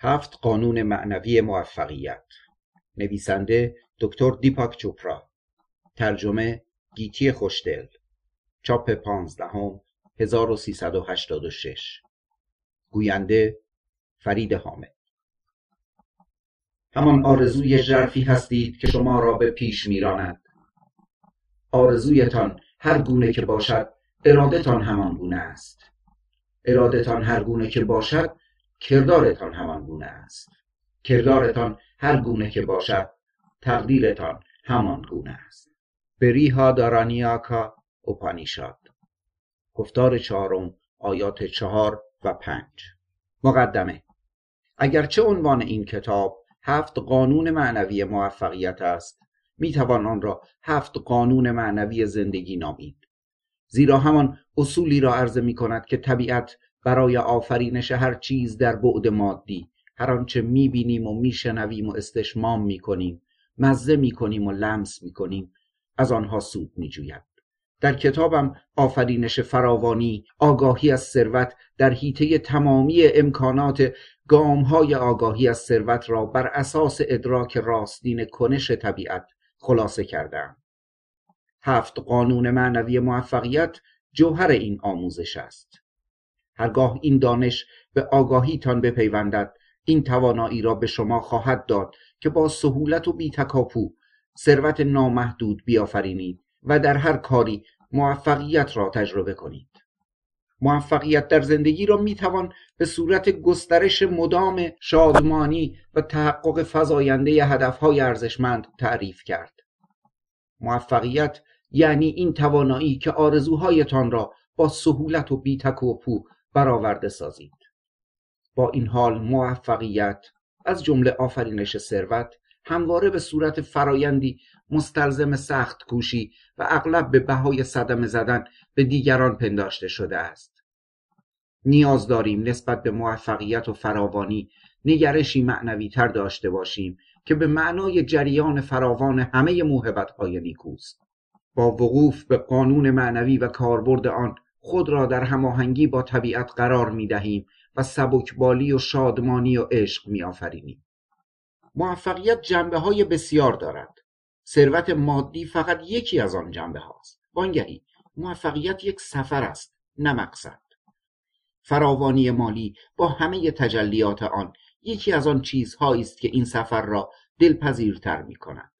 هفت قانون معنوی موفقیت. نویسنده دکتر دیپاک چوپرا. ترجمه گیتی خوشدل. چاپ پانزدهم 1386 گوینده فرید حامد. همان آرزوی ژرفی هستید که شما را به پیش میراند. آرزویتان هر گونه که باشد ارادتان همان گونه است. ارادتان هر گونه که باشد کردارتان همان گونه است. کردارتان هر گونه که باشد تقدیرتان همان گونه است. بریها دارانیاکا اوپانیشاد. گفتار چهارم آیات چهار و پنج. مقدمه. اگرچه عنوان این کتاب هفت قانون معنوی موفقیت است می‌توان آن را هفت قانون معنوی زندگی نامید. زیرا همان اصولی را عرضه می کند که طبیعت برای آفرینش هر چیز در بعد مادی. هر آنچه می‌بینیم و میشنویم و استشمام می‌کنیم مزه می‌کنیم و لمس می‌کنیم از آنها سود میجوید. در کتابم آفرینش فراوانی آگاهی از ثروت در حیطه تمامی امکانات گامهای آگاهی از ثروت را بر اساس ادراک راستین کنش طبیعت خلاصه کردم هفت قانون معنوی موفقیت جوهر این آموزش است. هرگاه این دانش به آگاهیتان بپیوندد این توانایی را به شما خواهد داد که با سهولت و بیتکاپو ثروت نامحدود بیافرینید و در هر کاری موفقیت را تجربه کنید. موفقیت در زندگی را می‌توان به صورت گسترش مدام شادمانی و تحقق فزاینده هدفهای ارزشمند تعریف کرد. موفقیت یعنی این توانایی که آرزوهایتان را با سهولت و بیتکاپو برآورده سازید. با این حال موفقیت از جمله آفرینش ثروت همواره به صورت فرایندی مستلزم سخت کوشی و اغلب به بهای صدمه زدن به دیگران پنداشته شده است. نیاز داریم نسبت به موفقیت و فراوانی نگرشی معنوی تر داشته باشیم که به معنای جریان فراوان همه موهبت های نیکوست. با وقوف به قانون معنوی و کاربرد آن خود را در هماهنگی با طبیعت قرار می دهیم و سبکبالی و شادمانی و عشق می آفرینیم. موفقیت جنبه های بسیار دارد. ثروت مادی فقط یکی از آن جنبه هاست. وانگهی موفقیت یک سفر است نه مقصد. فراوانی مالی با همه تجلیات آن یکی از آن چیزهایی است که این سفر را دلپذیرتر می کند.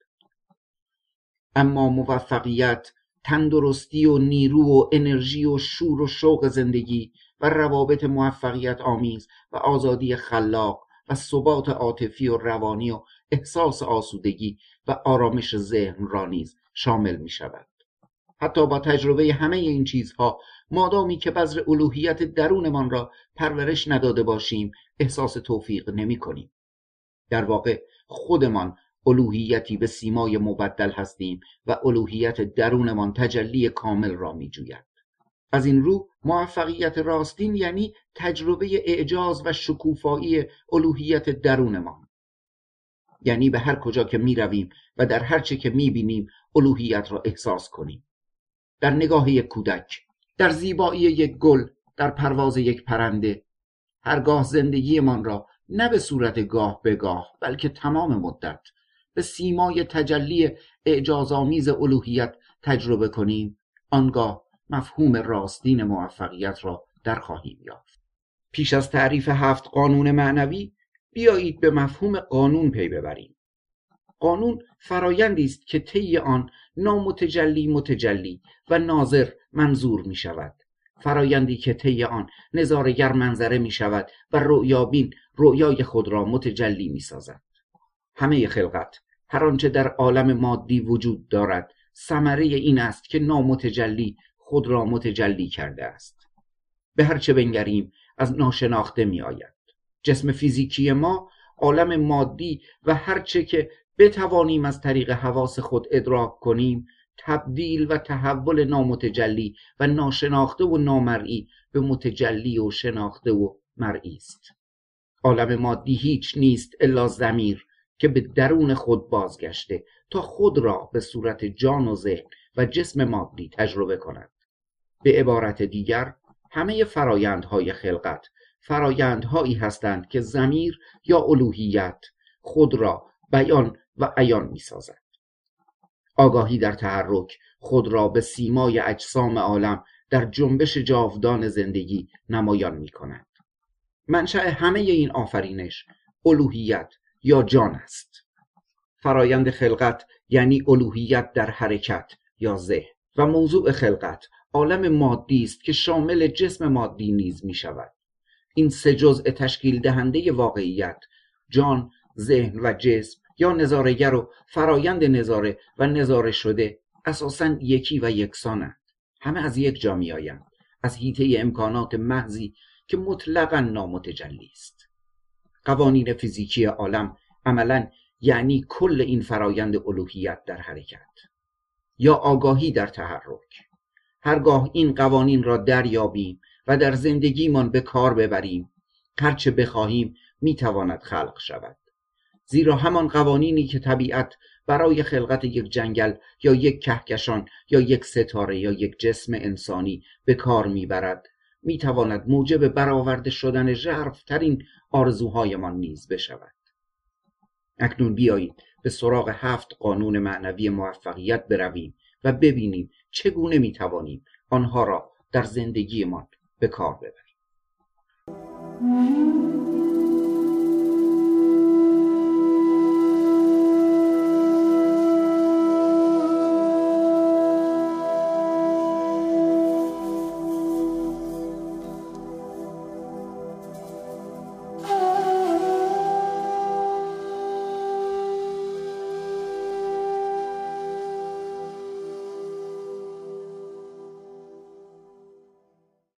اما موفقیت تندرستی و نیرو و انرژی و شور و شوق زندگی و روابط موفقیت آمیز و آزادی خلاق و ثبات عاطفی و روانی و احساس آسودگی و آرامش ذهن را نیز شامل می شود. حتی با تجربه همه این چیزها مادامی که بذر الوهیت درونمان را پرورش نداده باشیم احساس توفیق نمی کنیم. در واقع خودمان الوهیتی به سیمای مبدل هستیم و الوهیت درونمان تجلی کامل را می جوید. از این رو موفقیت راستین یعنی تجربه اعجاز و شکوفایی الوهیت درونمان یعنی به هر کجا که می رویم و در هر چه که می بینیم الوهیت را احساس کنیم در نگاه یک کودک در زیبایی یک گل در پرواز یک پرنده هرگاه زندگیمان را نه به صورت گاه به گاه بلکه تمام مدت به سیمای تجلی اعجازآمیز الوهیت تجربه کنیم. آنگاه مفهوم راستین موفقیت را در خواهیم یافت. پیش از تعریف هفت قانون معنوی بیایید به مفهوم قانون پی ببریم. قانون فرایندی است که طی آن نامتجلی متجلی و ناظر منظور می شود. فرایندی که طی آن نظارگر منظره می شود و رؤیابین رؤیای خود را متجلی می سازد. همه خلقت هر آنچه در عالم مادی وجود دارد ثمره این است که نامتجلی خود را متجلی کرده است. به هر چه بنگریم از ناشناخته می آید جسم فیزیکی ما عالم مادی و هرچه که بتوانیم از طریق حواس خود ادراک کنیم تبدیل و تحول نامتجلی و ناشناخته و نامرئی به متجلی و شناخته و مرئی است. عالم مادی هیچ نیست الا زمیر که به درون خود بازگشته تا خود را به صورت جان و ذهن و جسم مادی تجربه کند به عبارت دیگر همه فرایندهای خلقت فرایندهایی هستند که زمیر یا الوهیت خود را بیان و عیان می سازد. آگاهی در تحرک خود را به سیمای اجسام عالم در جنبش جاودان زندگی نمایان می کند. منشأ همه این آفرینش الوهیت یا جان است. فرایند خلقت یعنی الوهیت در حرکت یا ذهن و موضوع خلقت عالم مادی است که شامل جسم مادی نیز می شود. این سه جزء تشکیل دهنده واقعیت جان، ذهن و جسم یا نظارگر و فرایند نظاره و نظاره شده اساسا یکی و یکسانند همه از یک جا میآیند از حیطه امکانات محضی که مطلقا نامتجلی است قوانین فیزیکی عالم عملا یعنی کل این فرایند الوهیت در حرکت یا آگاهی در تحرک. هرگاه این قوانین را دریابیم و در زندگیمان به کار ببریم هرچه بخواهیم می‌تواند خلق شود. زیرا همان قوانینی که طبیعت برای خلقت یک جنگل یا یک کهکشان یا یک ستاره یا یک جسم انسانی به کار می‌برد می‌تواند موجب برآورده شدن ژرفترین آرزوهایمان نیز بشود. اکنون بیایید به سراغ هفت قانون معنوی موفقیت برویم و ببینیم چگونه می‌توانیم آنها را در زندگیمان به کار ببریم.